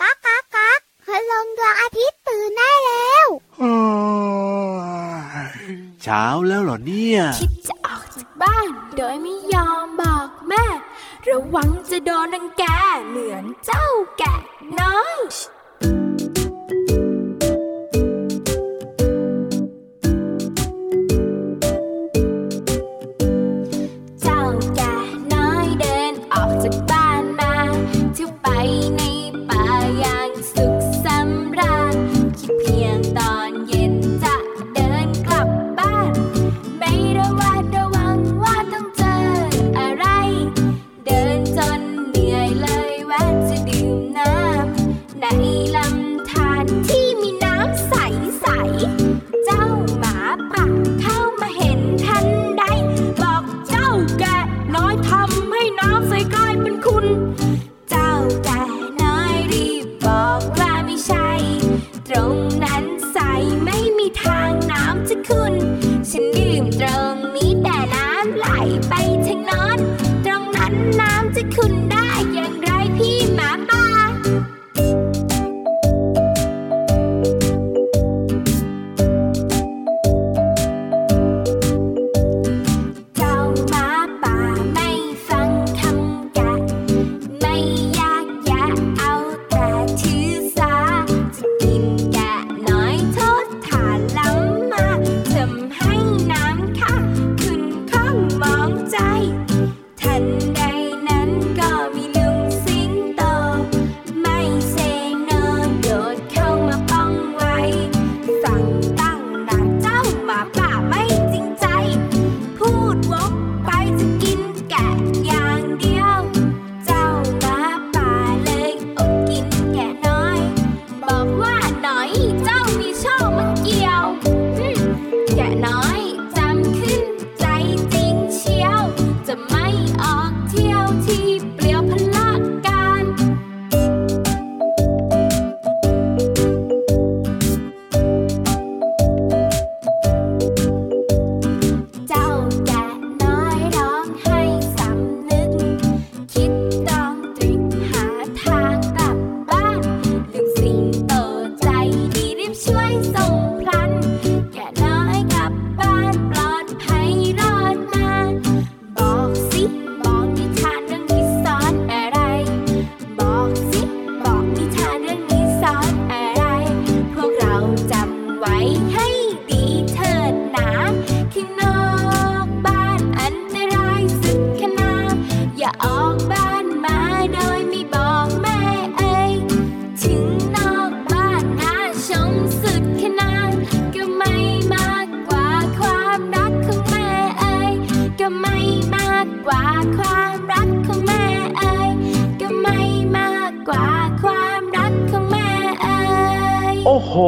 ก๊ากก๊ากก๊ากพลงดวงอาทิตย์ตื่นได้แล้วเช้าแล้วเหรอเนี่ย คิดจะออกจากบ้าน โดยไม่ยอมบอกแม่ ระวังจะโดนรังแกเหมือนเจ้าแกะน้อย โอ้โห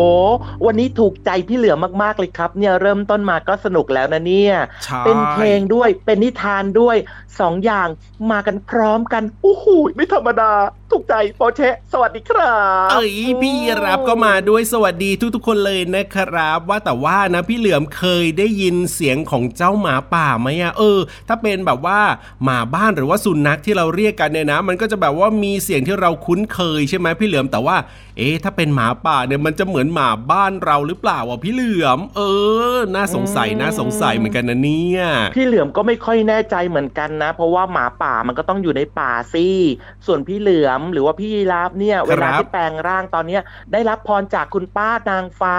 วันนี้ถูกใจพี่เหลือมากๆเลยครับ เนี่ยเริ่มต้นมาก็สนุกแล้วนะเนี่ยใช่เป็นเพลงด้วยเป็นนิทานด้วยสองอย่างมากันพร้อมกันโอ้โหไม่ธรรมดา ถูกใจโปเชะสวัสดีครับ เอ้ยพี่รับก็มาด้วยสวัสดีทุกๆคนเลยนะครับ ว่าแต่ว่านะพี่เหลือมเคยได้ยินเสียงของเจ้าหมาป่าไหมอะเออ ถ้าเป็นแบบว่าหมาบ้านหรือว่าสุนัขที่เราเรียกกันเนี่ยนะ มันก็จะแบบว่ามีเสียงที่เราคุ้นเคยใช่ไหมพี่เหลือมแต่ว่า เอ๊ะถ้าเป็นหมาป่าเนี่ยมันจะเหมือนหมาบ้านเราหรือเปล่าวะพี่เหลือม เออ น่าสงสัยน่าสงสัยเหมือนกันนะเนี่ยพี่เหลือมก็ไม่ค่อยแน่ใจเหมือนกันนะ เพราะว่าหมาป่ามันก็ต้องอยู่ในป่าสิส่วนพี่เหลือมหรือว่าพี่ยีราฟเนี่ย เวลาที่แปลงร่างตอนเนี้ย ได้รับพรจากคุณป้านางฟ้า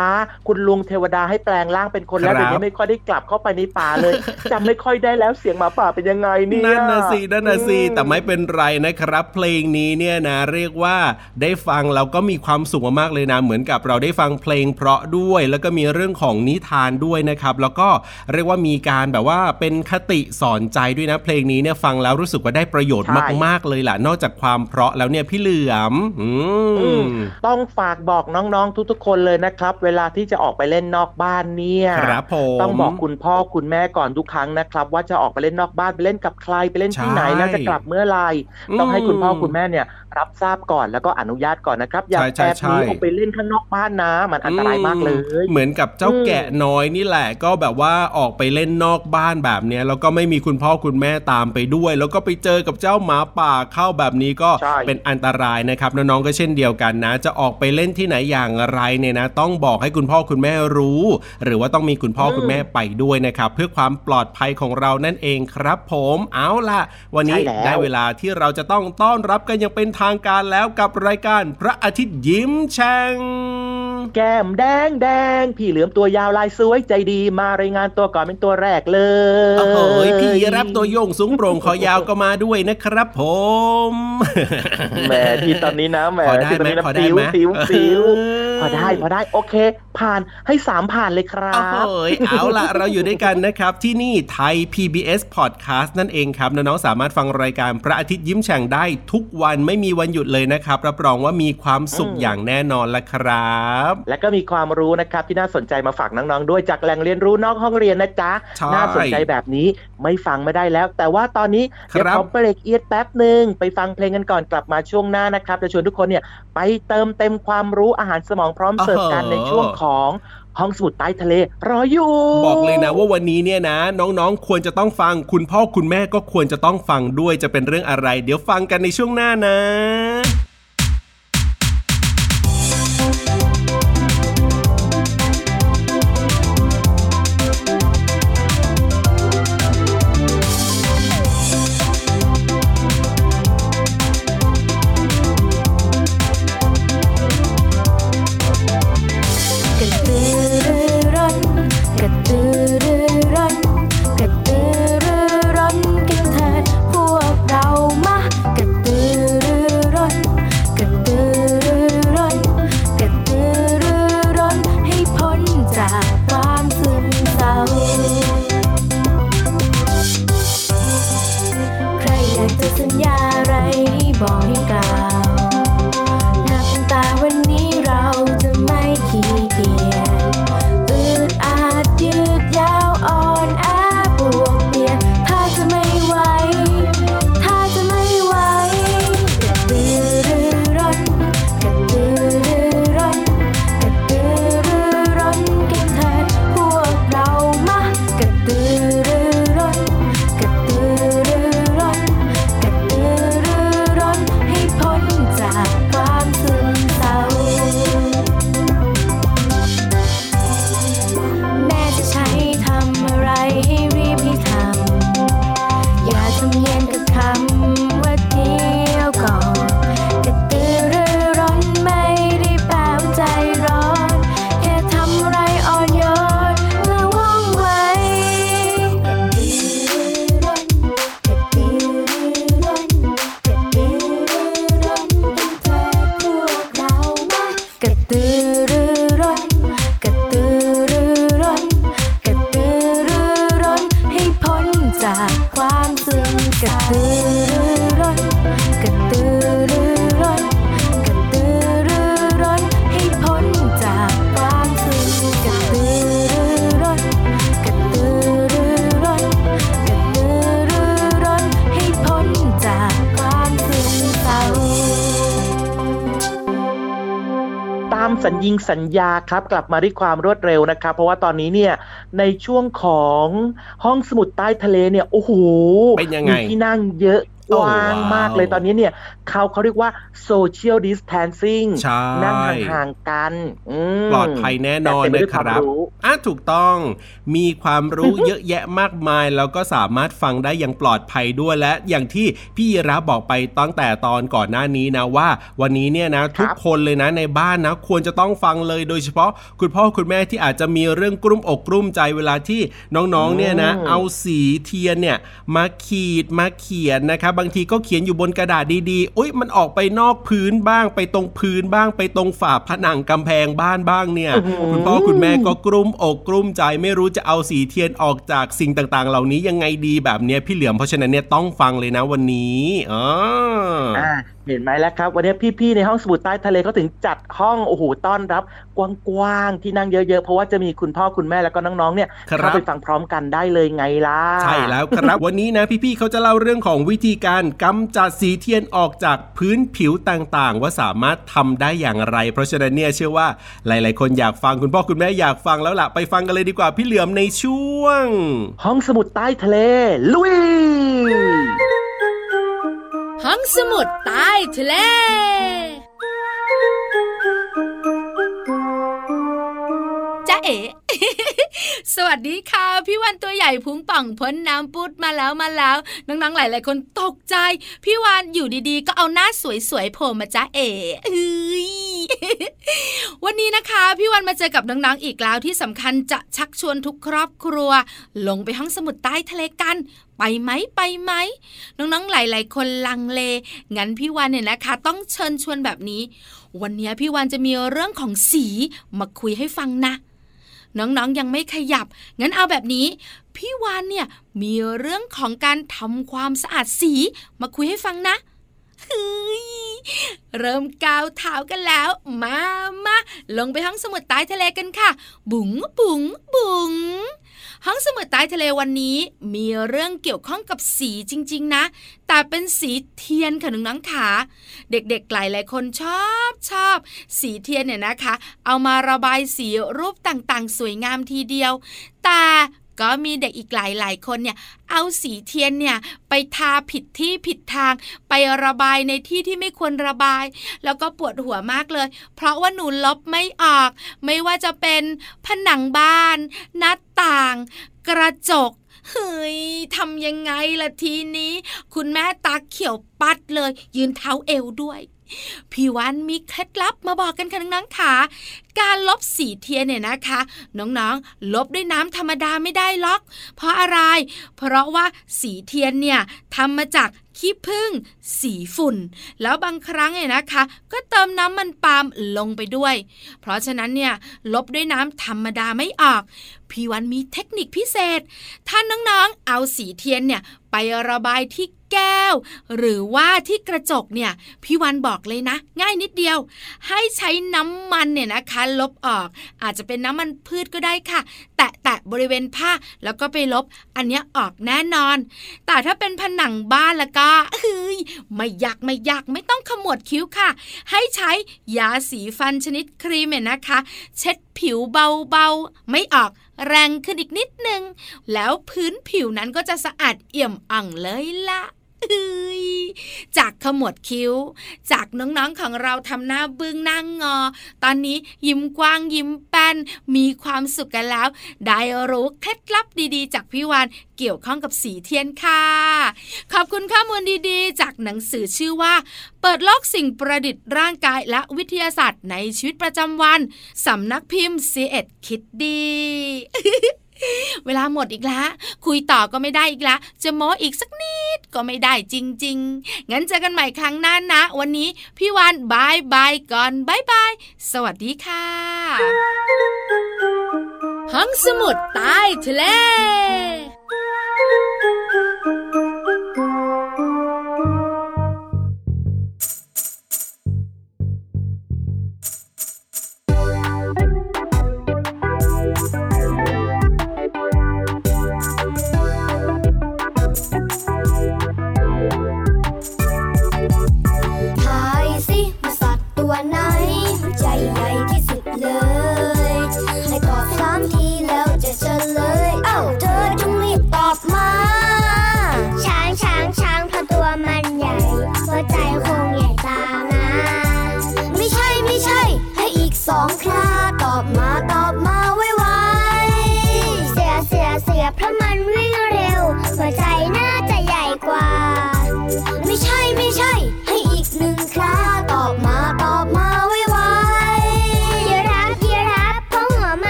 คุณลุงเทวดาให้แปลงร่างเป็นคนแล้วครับเดี๋ยวนี้ไม่ค่อยได้กลับเข้าไปในป่าเลยจำไม่ค่อยได้แล้วเสียงหมาป่าเป็นยังไงเนี่ยนั่นนะสินั่นนะสิอืมแต่ไม่เป็นไรนะครับ เพลงนี้เนี่ยนะเรียกว่าได้ฟังเราก็มีความสุขมากๆเลยนะเหมือนกับเราได้ฟังเพลงเพราะด้วย แล้วก็มีเรื่องของนิทานด้วยนะครับ แล้วก็เรียกว่ามีการแบบว่าเป็นคติสอนใจด้วยนะ เพลงนี้เนี่ยฟังแล้วรู้สึกว่าได้ประโยชน์ใช่มากๆเลยล่ะ นอกจากความเพราะแล้วเนี่ยพี่เหลือมอือืมมต้องฝากบอกน้องๆทุกๆคนเลยนะครับ เวลาที่จะออกไปเล่นนอกบ้านเนี่ยครับผมต้องบอกคุณพ่อคุณแม่ก่อนทุกครั้งนะครับ ว่าจะออกไปเล่นนอกบ้านไปเล่นกับใครไปเล่นที่ไหนใช่แล้วจะกลับเมื่อไหรอืมต้องให้คุณพ่อคุณแม่เนี่ยรับทราบก่อนแล้วก็อนุญาตก่อนนะครับ อย่าใช่ใช่แอบหนีใช่ออกไปเล่นข้างนอกบ้านบ้านนะ มันอันตรายมากเลย เหมือนกับเจ้าอืมแกะน้อยนี่แหละก็แบบว่าออกไปเล่นนอกบ้านแบบเนี้ยแล้วก็ไม่มีคุณพ่อคุณแม่ตามไปด้วย แล้วก็ไปเจอกับเจ้าหมาป่าเข้าแบบนี้ก็ใช่เป็นอันตรายนะครับน้องๆก็เช่นเดียวกันนะ จะออกไปเล่นที่ไหนอย่างไรเนี่ยนะ ต้องบอกให้คุณพ่อคุณแม่รู้ หรือว่าต้องมีคุณพ่อคุณแม่ไปด้วยนะครับ เพื่อความปลอดภัยของเรานั่นเองครับ ผมเอาล่ะ วันนี้ใช่แล้วได้เวลาที่เราจะต้องต้อนรับกันอย่างเป็นทางการแล้วกับรายการพระอาทิตย์ยิ้มแฉ่งแก้มแดงแดงพี่เหลือมตัวยาวลายสวยใจดีมารายงานตัวก่อนเป็นตัวแรกเลยโอ้โหพี่รับตัวโยงสูงโปร่งคอยาวก็มาด้วยนะครับผมแหมที่ตอนนี้นะแหมพอได้ที่ตอนไหมนี้นะพอได้ฟิวไหมฟิวฟิวเออพอได้พอได้โอเค ผ่านให้สามผ่านเลยครัโอ้บโหเอาล่ะเราอยู่ด้วยกันนะครับที่นี่ไทย PBS Podcast นั่นเองครับน้องๆสามารถฟังรายการพระอาทิตย์ยิ้มแฉ่งได้ทุกวันไม่มีวันหยุดเลยนะครับ รับรองว่ามีความสุขอืมอย่างแน่นอนละครับ และก็มีความรู้นะครับที่น่าสนใจมาฝากน้องๆด้วยจากแหล่งเรียนรู้นอกห้องเรียนนะจ๊ะใช่น่าสนใจแบบนี้ไม่ฟังไม่ได้แล้ว แต่ว่าตอนนี้ครับเดี๋ยวขอเบรกเอียดแป๊บหนึ่งไปฟังเพลงกันก่อนกลับมาช่วงหน้านะครับจะชวนทุกคนเนี่ยไปเติมเต็มความรู้อาหารสมองพร้อมเสิร์ฟกันในช่วงของ ห้องสมุดใต้ทะเลรออยู่ บอกเลยนะว่าวันนี้เนี่ยนะ น้องๆ ควรจะต้องฟัง คุณพ่อคุณแม่ก็ควรจะต้องฟังด้วยจะเป็นเรื่องอะไร เดี๋ยวฟังกันในช่วงหน้านะกระ ซึมก สัญญิงสัญญาครับกลับมาด้วยความรวดเร็วนะครับ เพราะว่าตอนนี้เนี่ยในช่วงของห้องสมุดใต้ทะเลเนี่ยโอ้โหเป็นยังไงมีที่นั่งเยอะ กว้างโอ้ว้าวมากเลยตอนนี้เนี่ยเขาเขาเรียกว่า social distancing ใช่นั่งห่างๆกันมปลอดภัยแน่นอนแต่เต็มไปด้นะวยคความรับรู้อะถูกต้องมีความรู้เยอะแยะมากมาย แล้วก็สามารถฟังได้อย่างปลอดภัยด้วยและอย่างที่พี่ยีรับบอกไปตั้งแต่ตอนก่อนหน้านี้นะว่า วันนี้เนี่ยนะทุกคนเลยนะในบ้านนะ ควรจะต้องฟังเลยโดยเฉพาะคุณพ่อคุณแม่ที่อาจจะมีเรื่องกลุ้มอกกลุ้มใจเวลาที่น้องๆเนี่ยนะอืมเอาสีเทียนเนี่ยมาขีดมาเขียนนะครับบางทีก็เขียนอยู่บนกระดาษดีๆอุ้ยมันออกไปนอกพื้นบ้างไปตรงพื้นบ้างไปตรงฝาผนังกำแพงบ้านบ้างเนี่ยอื้อหือคุณพ่อคุณแม่ก็กลุ้มอกกลุ้มใจไม่รู้จะเอาสีเทียนออกจากสิ่งต่างๆ เหล่านี้ยังไงดีแบบเนี้ยพี่เหลือมเพราะฉะนั้นเนี่ยต้องฟังเลยนะวันนี้อ๋อออ่าเห็นไหมแล้วครับ วันนี้พี่ๆในห้องสมุดใต้ทะเลเขาถึงจัดห้องโอ้โหต้อนรับ กว้างๆที่นั่งเยอะๆ เพราะว่าจะมีคุณพ่อคุณแม่แล้วก็น้องๆเนี่ยครับเข้าไปฟังพร้อมกันได้เลยไงล่ะใช่แล้วครับ วันนี้นะพี่ๆเขาจะเล่าเรื่องของวิธีการกำจัดสีเทียนออกจากพื้นผิวต่างๆ ว่าสามารถทำได้อย่างไร เพราะฉะนั้นเนี่ยเชื่อว่าหลายๆ คนอยากฟังคุณพ่อคุณแม่อยากฟังแล้วล่ะไปฟังกันเลยดีกว่าพี่เหลือมในช่วง ห้องสมุดใต้ทะเลลุย ห้องสมุดใต้ทะเล สวัสดีค่ะ พี่วันตัวใหญ่พุงป่องพ้นน้ำปุดมาแล้วมาแล้วน้องๆหลายๆคนตกใจ พี่วานอยู่ดีๆ ก็เอาหน้าสวยๆโผล่มาจ้าเอ๋เอ้ยวันนี้นะคะ พี่วันมาเจอกับน้องๆอีกแล้วที่สำคัญจะชักชวนทุกครอบครัว ลงไปห้องสมุดใต้ทะเลกันไปไหมไปไหม น้องๆหลาย ๆ คนลังเล งั้นพี่วันเนี่ยนะคะ ต้องเชิญชวนแบบนี้ วันนี้พี่วันจะมีเรื่องของสีมาคุยให้ฟังนะ น้องๆยังไม่ขยับ งั้นเอาแบบนี้ พี่วานเนี่ยมีเรื่องของการทำความสะอาดสีมาคุยให้ฟังนะ เริ่มก้าวเท้ากันแล้ว มามาลงไปห้องสมุดใต้ทะเลกันค่ะ บุ๋งบุ๋งบุ๋งห้องสมุดใต้ทะเลวันนี้ มีเรื่องเกี่ยวข้องกับสีจริง ๆ นะ แต่เป็นสีเทียนค่ะน้องๆขา เด็กๆหลายหลายๆคนชอบชอบ สีเทียนเนี่ยนะคะ เอามาระบายสีรูปต่างๆ สวยงามทีเดียว แต่ ก็มีเด็กอีกหลายหลาย ๆ คนเนี่ยเอาสีเทียนเนี่ยไปทาผิดที่ผิดทาง ไประบายในที่ที่ไม่ควรระบาย แล้วก็ปวดหัวมากเลย เพราะว่าหนูลบไม่ออก ไม่ว่าจะเป็นผนังบ้าน หน้าต่าง กระจก เฮ้ยทำยังไงล่ะทีนี้ คุณแม่ตาเขียวปัดเลย ยืนเท้าเอวด้วย พี่วันมีเคล็ดลับมาบอกกันค่ะน้องๆค่ะการลบสีเทียนเนี่ยนะคะ น้องๆ ลบด้วยน้ำธรรมดาไม่ได้ล็อก เพราะอะไร เพราะว่าสีเทียนเนี่ยทำมาจากขี้ผึ้งสีฝุ่น แล้วบางครั้งเนี่ยนะคะ ก็เติมน้ำมันปาล์มลงไปด้วย เพราะฉะนั้นเนี่ยลบด้วยน้ำธรรมดาไม่ออก พี่วันมีเทคนิคพิเศษถ้านน้องๆ เอาสีเทียนเนี่ยไประบายที่แก้ว หรือว่าที่กระจกเนี่ยพี่วันบอกเลยนะ ง่ายนิดเดียว ให้ใช้น้ำมันเนี่ยนะคะ ลบออก อาจจะเป็นน้ำมันพืชก็ได้ค่ะ แตะแตะบริเวณผ้าแล้วก็ไปลบ อันนี้ออกแน่นอน แต่ถ้าเป็นผนังบ้านแล้วก็เฮ้ยไม่ยากไม่ยากไม่ต้องขมวดคิ้วค่ะ ให้ใช้ยาสีฟันชนิดครีมเนี่ยนะคะ เช็ดผิวเบาๆ ไม่ออกแรงขึ้นอีกนิดนึง แล้วพื้นผิวนั้นก็จะสะอาดเอี่ยมอ่องเลยละ่ะ จากขมวดคิ้ว จากน้องๆของเราทำหน้าบึ้งน้างงอ ตอนนี้ยิ้มกว้างยิ้มแป้น มีความสุขกันแล้ว ได้รู้เคล็ดลับดีๆ จากพี่วานเกี่ยวข้องกับสีเทียนค่ะ ขอบคุณข้อมูลดีๆ จากหนังสือชื่อว่า เปิดโลกสิ่งประดิษฐ์ร่างกายและวิทยาศาสตร์ในชีวิตประจำวันสำนักพิมพ์ c ีเอ็ดคิดดี เวลาหมดอีกแล้วคุยต่อก็ไม่ได้อีกแล้วจะโม้อีกสักนิดก็ไม่ได้จจริง ๆ งั้นเจอกันใหม่ครั้งหน้านะ วันนี้พี่วาน bye bye ก่อน bye bye สวัสดีค่ะห้องสมุดใต้ทะเล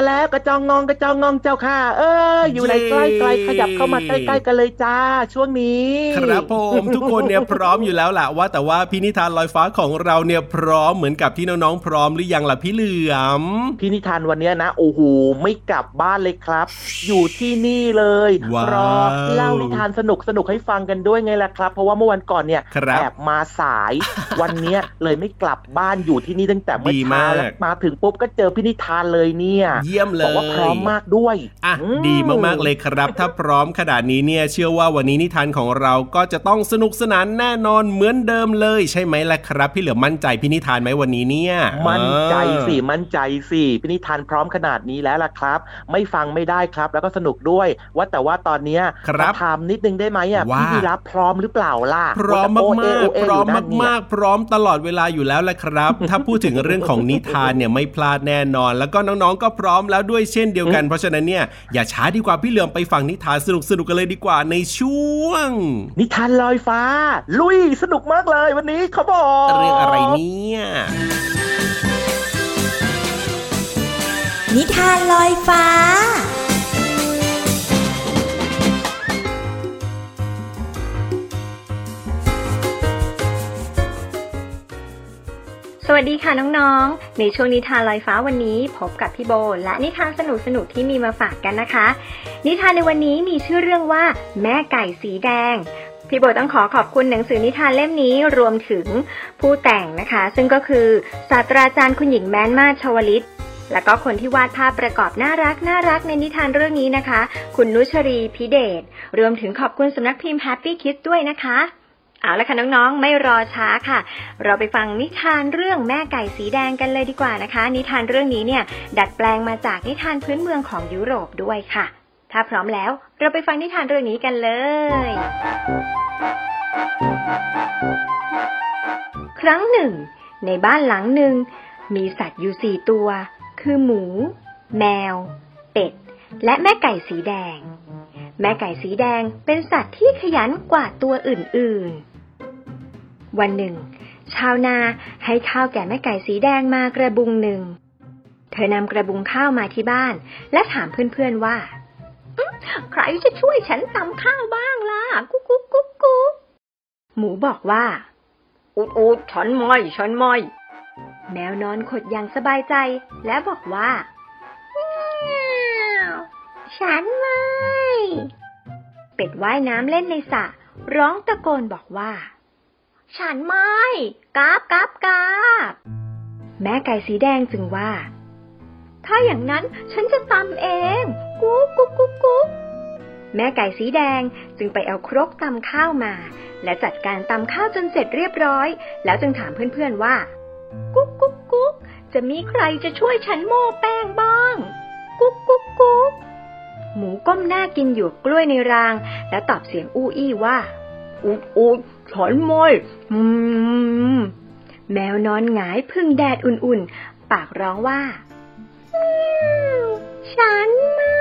านมา แล้วกระจองงองกระจองงองเจ้าค่ะ เออ อยู่ในใกล้ไกลขยับเข้ามาใกล้ๆกันเลยจ้า ช่วงนี้ ครับผมทุกคนเนี่ยพร้อมอยู่แล้วล่ะว่า แต่ว่าพินิธานลอยฟ้าของเราเนี่ยพร้อมเหมือนกับที่น้องๆพร้อมหรือยังล่ะพี่เหลือมพี่นิทานวันเนี้ยนะโอ้โหไม่กลับบ้านเลยครับ อยู่ที่นี่เลยว้าวรอเล่านิทานสนุกสนุกให้ฟังกันด้วยไงล่ะครับ เพราะว่าเมื่อวันก่อนเนี่ยครับแอบมาสายวันเนี้ยเลยไม่กลับบ้านอยู่ที่นี่ตั้งแต่เมื่อดีเช้ามากแล้วมาถึงปุ๊บก็เจอพี่นิทานเลยเนี่ย เยี่ยมเลยบอกว่าพร้อมมากด้วยอะอืดีมากๆเลยครับ ถ้าพร้อมขนาดนี้เนี่ยเชื่อว่าวันนี้นิทานของเราก็จะต้องสนุกสนานแน่นอนเหมือนเดิมเลย ใช่ไหมล่ะครับ พี่เหลือมมั่นใจพี่นิทานไหมวันนี้เนี่ย มั่นใจสิเออมั่นใจสิพี่นิทานพร้อมขนาดนี้แล้วล่ะครับ ไม่ฟังไม่ได้ครับ แล้วก็สนุกด้วย ว่าแต่ว่าตอนเนี้ยครับขอถามนิดนึงได้ไหมอะว่าพี่ยีรับพร้อมหรือเปล่าล่ะพร้อมโโมากโเๆพร้อมยู่นั่นเนี่ยมากๆ พร้อมตลอดเวลาอยู่แล้วแหละครับ ถ้าพูดถึงเรื่องของนิทานเนี่ยไม่พลาดแน่นอน แล้วก็น้องๆก็พร้อมแล้วด้วยเช่นเดียวกัน เพราะฉะนั้นเนี่ยอย่าช้าดีกว่าพี่เหลือมไปฟังนิทานสนุกๆกันเลยดีกว่าในช่วง นิทานลอยฟ้า ลุยสนุกมากเลยวันนี้เขาบอกเรื่องอะไรเนี่ย นิทานลอยฟ้า วัสดีค่ะน้องๆ ในช่วงนิทานลอยฟ้าวันนี้พบกับพี่โบ และนิทานสนุกๆที่มีมาฝากกันนะคะ นิทานในวันนี้มีชื่อเรื่องว่า แม่ไก่สีแดง พี่โบต้องขอขอบคุณหนังสือนิทานเล่มนี้รวมถึงผู้แต่งนะคะ ซึ่งก็คือศาสตราจารย์คุณหญิงแมนมาชวลิต แล้วก็คนที่วาดภาพประกอบน่ารักน่ารักในนิทานเรื่องนี้นะคะ คุณนุชรีพิเดชรวมถึงขอบคุณสำนักพิมพ์ Happy Kids ด้วยนะคะ เอาละค่ะน้องๆ ไม่รอช้าค่ะ เราไปฟังนิทานเรื่องแม่ไก่สีแดงกันเลยดีกว่านะคะ นิทานเรื่องนี้เนี่ยดัดแปลงมาจากนิทานพื้นเมืองของยุโรปด้วยค่ะ ถ้าพร้อมแล้วเราไปฟังนิทานเรื่องนี้กันเลย ครั้งหนึ่ง ในบ้านหลังหนึ่งมีสัตว์อยู่สี่ตัว คือหมู แมว เป็ด และแม่ไก่สีแดงแม่ไก่สีแดงเป็นสัตว์ที่ขยันกว่าตัวอื่นๆ วันหนึ่ง ชาวนาให้ข้าวแก่แม่ไก่สีแดงมากระบุงหนึ่ง เธอนำกระบุงข้าวมาที่บ้าน และถามเพื่อนๆว่าอื้อใครจะช่วยฉันตำข้าวบ้างล่ะ กุ๊กกุ๊กกุ๊กกุ๊กหมูบอกว่า อุดอุดฉันไม่ฉันไม่แมวนอนขดอย่างสบายใจ และบอกว่าเมียวฉันไม่ เป็ดว่ายน้ำเล่นในสระร้องตะโกนบอกว่า ฉันไม่กราบกราบกราบแม่ไก่สีแดงจึงว่า ถ้าอย่างนั้นฉันจะตำเอง กุ๊กกุ๊กกุ๊กกุ๊กแม่ไก่สีแดงจึงไปเอาครกตำข้าวมา และจัดการตำข้าวจนเสร็จเรียบร้อย แล้วจึงถามเพื่อนๆว่า กุ๊กกุ๊กกุ๊กจะมีใครจะช่วยฉันโม่แป้งบ้าง กุ๊กกุ๊กกุ๊กหมูก้มหน้ากินหยวกกล้วยในราง และตอบเสียงอู้อี้ว่า อุดอุ ดฉันไม่อืมแมวนอนหงายพึ่งแดดอุ่นๆ ปากร้องว่าเมียวฉันไม่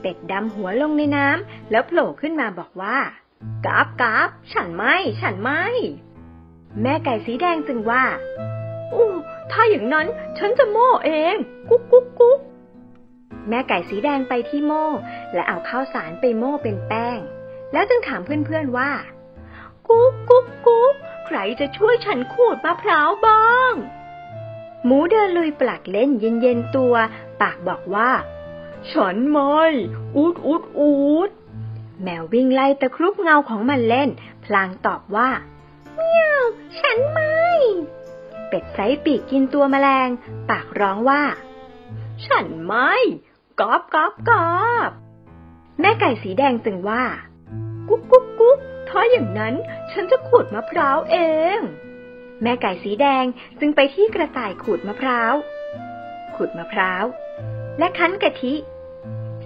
เป็ดดำหัวลงในน้ำแล้วโผล่ขึ้นมาบอกว่ากราบกราบฉันไม่ ฉันไม่ แม่ไก่สีแดงจึงว่าอู้ถ้าอย่างนั้นฉันจะโม่เอง กุ๊กกุ๊กกุ๊กแม่ไก่สีแดงไปที่โม่ และเอาข้าวสารไปโม่เป็นแป้ง แล้วจึงถามเพื่อนๆว่า กุ๊กกุ๊กกุ๊กใครจะช่วยฉันขูดมะพร้าวบ้าง หมูเดินลุยปลักเล่นเย็นๆตัว ปากบอกว่า ฉันไม่อูดอูดอูดแมววิ่งไล่ตะครุบเงาของมันเล่น พลางตอบว่าเมียวฉันไม่ เป็ดไซปีกกินตัวแมลง ปากร้องว่า ฉันไม่กอบกอบกอบแม่ไก่สีแดงจึงว่า กุ๊กกุ๊กกุ๊กถ้าอย่างนั้นฉันจะขูดมะพร้าวเอง แม่ไก่สีแดงจึงไปที่กระต่ายขูดมะพร้าว ขูดมะพร้าว และคั้นกะทิ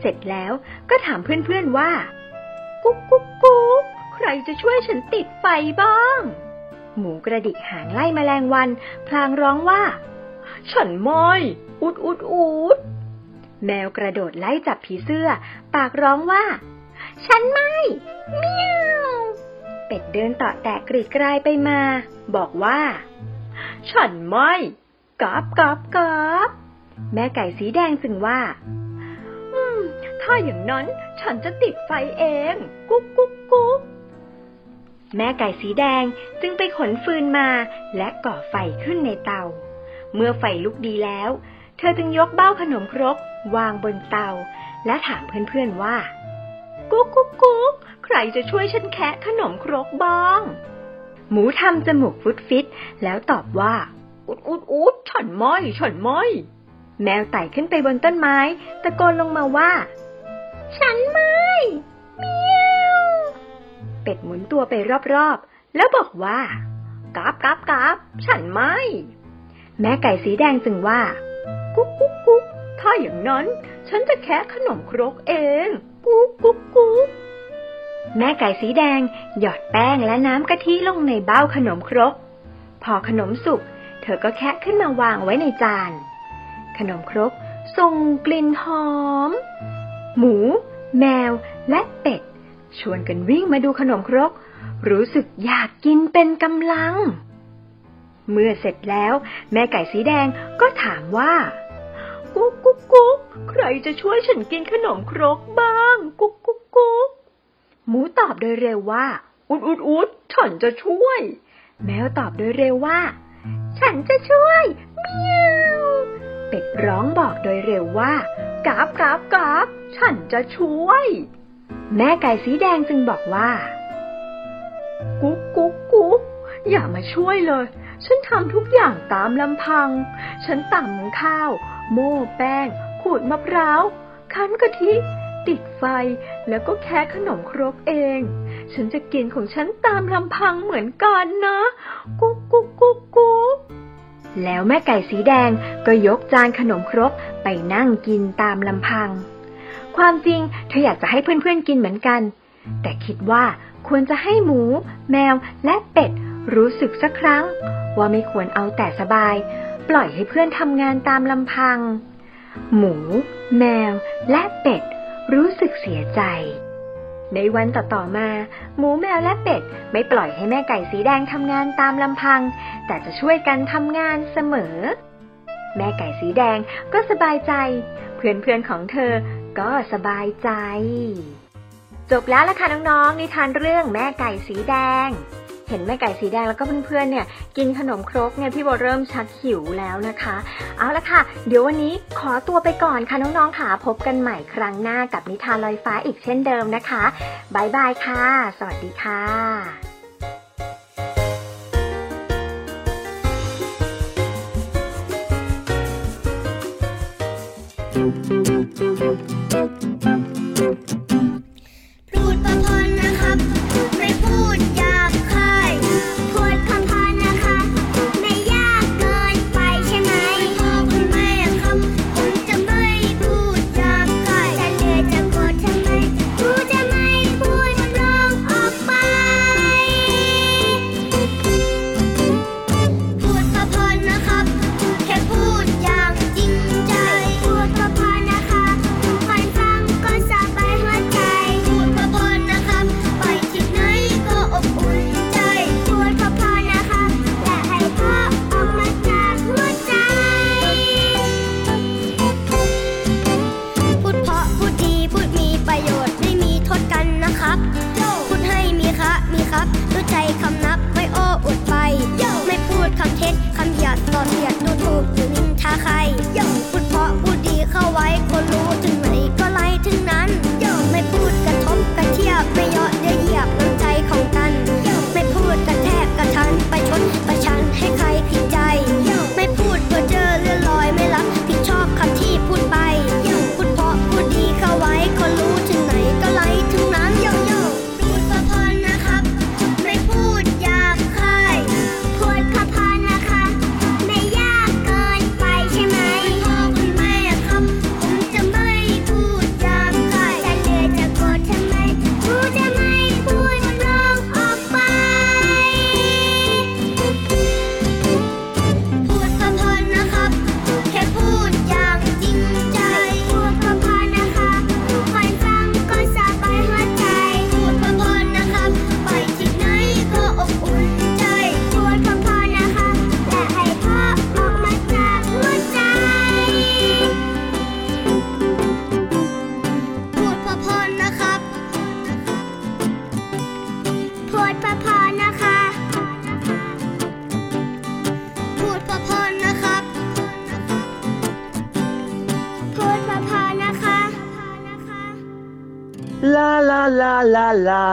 เสร็จแล้วก็ถามเพื่อนๆว่า กุ๊กกุ๊กกุ๊กใครจะช่วยฉันติดไฟบ้าง หมูกระดิกหางไล่แมลงวัน พลางร้องว่า ฉันไม่อุดอุดอุดแมวกระโดดไล่จับผีเสื้อ ปากร้องว่า ฉันไม่เมียวเป็ดเดินต่อแตกกรีดกรายไปมา บอกว่า ฉันไม่กราบกราบกราบแม่ไก่สีแดงจึงว่า อืม ถ้าอย่างนั้นฉันจะติดไฟเอง กุ๊กกุ๊กกุ๊กแม่ไก่สีแดงจึงไปขนฟืนมาและก่อไฟขึ้นในเตา เมื่อไฟลุกดีแล้ว เธอจึงยกเบ้าขนมครก วางบนเตา และถามเพื่อนๆว่า กุ๊กกุ๊กกุ๊กใครจะช่วยฉันแคะขนมครกบ้าง หมูทำจมูกฟุดฟิต แล้วตอบว่า อุดอุดอุดฉันไม่ฉันไม่แมวไต่ขึ้นไปบนต้นไม้ ตะโกนลงมาว่า ฉันไม่เมียวเป็ดหมุนตัวไปรอบๆ แล้วบอกว่ากราบกราบกราบฉันไม่ แม่ไก่สีแดงจึงว่า กุ๊กกุ๊กกุ๊กถ้าอย่างนั้น ฉันจะแคะขนมครกเอง กุ๊กกุ๊กกุ๊กแม่ไก่สีแดงหยอดแป้งและน้ำกะทิลงในเบ้าขนมครก พอขนมสุก เธอก็แคะขึ้นมาวางไว้ในจาน ขนมครกส่งกลิ่นหอม หมู แมวและเป็ด ชวนกันวิ่งมาดูขนมครก รู้สึกอยากกินเป็นกำลัง เมื่อเสร็จแล้ว แม่ไก่สีแดงก็ถามว่า กุ๊กกุ๊กกุ๊กใครจะช่วยฉันกินขนมครกบ้าง กุ๊กกุ๊กกุ๊กหมูตอบโดยเร็วว่า อุดอุดอุดฉันจะช่วย แมวตอบโดยเร็วว่า ฉันจะช่วยเมียวเป็ดร้องบอกโดยเร็วว่ากราบกราบกราบฉันจะช่วย แม่ไก่สีแดงจึงบอกว่า กุ๊กกุ๊กกุ๊กอย่ามาช่วยเลย ฉันทำทุกอย่างตามลำพัง ฉันตำข้าว โม่แป้ง ขูดมะพร้าว คั้นกะทิ ติดไฟ แล้วก็แค่ขนมครกเอง ฉันจะกินของฉันตามลำพังเหมือนกันนะ กุ๊กกุ๊กกุ๊กกุ๊กแล้วแม่ไก่สีแดงก็ยกจานขนมครกไปนั่งกินตามลำพัง ความจริงเธออยากจะให้เพื่อนๆกินเหมือนกัน แต่คิดว่าควรจะให้หมู แมวและเป็ดรู้สึกสักครั้ง ว่าไม่ควรเอาแต่สบาย ปล่อยให้เพื่อนทำงานตามลำพัง หมู แมว และเป็ด รู้สึกเสียใจ ในวันต่อๆมา หมูแมวและเป็ด ไม่ปล่อยให้แม่ไก่สีแดงทำงานตามลำพัง แต่จะช่วยกันทำงานเสมอ แม่ไก่สีแดงก็สบายใจ เพื่อนๆของเธอก็สบายใจ จบแล้วล่ะค่ะน้องๆนิทานเรื่องแม่ไก่สีแดง ห็นแม่ไก่สีแดงแล้วก็เพื่อนๆเนี่ยกินขนมครกเนี่ยพี่โบเริ่มชักหิวแล้วนะคะ เอาละค่ะ เดี๋ยววันนี้ขอตัวไปก่อนค่ะน้องๆค่ะพบกันใหม่ครั้งหน้ากับนิทานลอยฟ้าอีกเช่นเดิมนะคะบายบายค่ะ สวัสดีค่ะ ลาลาลา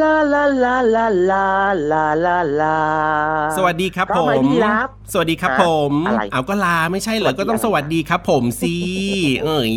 ลาลาลาลาลาลาลาลาลา สวัสดีครับพผร้อมไหมมพี่รับสวัสดีครับฮะผมอะไรเอาก็ลาไม่ใช่เหรอสวัสดีก็ต้องสวัสดีครับผมสิเอ้ย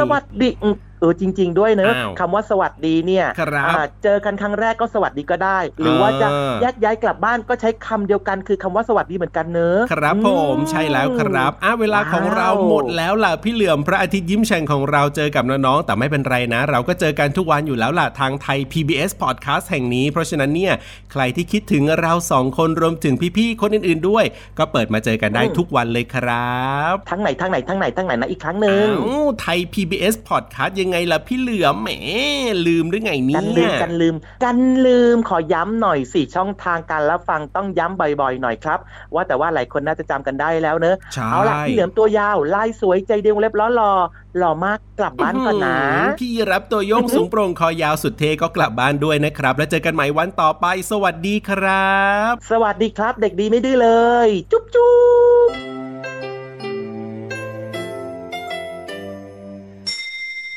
สวัสดีอืม เออจริง ๆ ด้วยเนอะอ้าวคำว่าสวัสดีเนี่ยครับอ่าเจอกันครั้งแรกก็สวัสดีก็ได้ หรือว่าจะอ่าแยกย้ายกลับบ้านก็ใช้คำเดียวกันคือคำว่าสวัสดีเหมือนกันเนอะครับผมอืใช่แล้วครับอะเวลาของเราว้าวหมดแล้วล่ะพี่เหลือมพระอาทิตย์ยิ้มแฉ่งของเราเจอกับน้องๆแต่ไม่เป็นไรนะ เราก็เจอกันทุกวันอยู่แล้วล่ะทางไทย PBS Podcast แห่งนี้ เพราะฉะนั้นเนี่ยใครที่คิดถึงเราสองคนรวมถึงพี่ๆคนอื่นๆด้วย ก็เปิดมาเจอกันได้ทุกวันเลยครับ ทั้งไหนทั้งไหนทั้งไหนทั้งไหนนะอีกครั้งหนึ่งอ้าวไทย PBS Podcast ยังไงล่ะพี่เหลือมแหมลืมหรือไงเนี่กันลืมยกันลืม กันลืมขอย้ำหน่อยสิช่องทางการรับฟังต้องย้ำบ่อยๆหน่อยครับ ว่าแต่ว่าหลายคนน่าจะจำกันได้แล้วเนอะใช่เอาล่ะพี่เหลือมตัวยาวลายสวยใจเดียวงเล็บล้อหล่อหล่อมากกลับบ้านก่อนนะอื้อหือพี่รับตัวโยงสูงโปร่งคอยาวสุดเทก็กลับบ้านด้วยนะครับ แล้วเจอกันใหม่วันต่อไป สวัสดีครับ สวัสดีครับ เด็กดีไม่ดื้อเลย จุ๊บจุ๊บ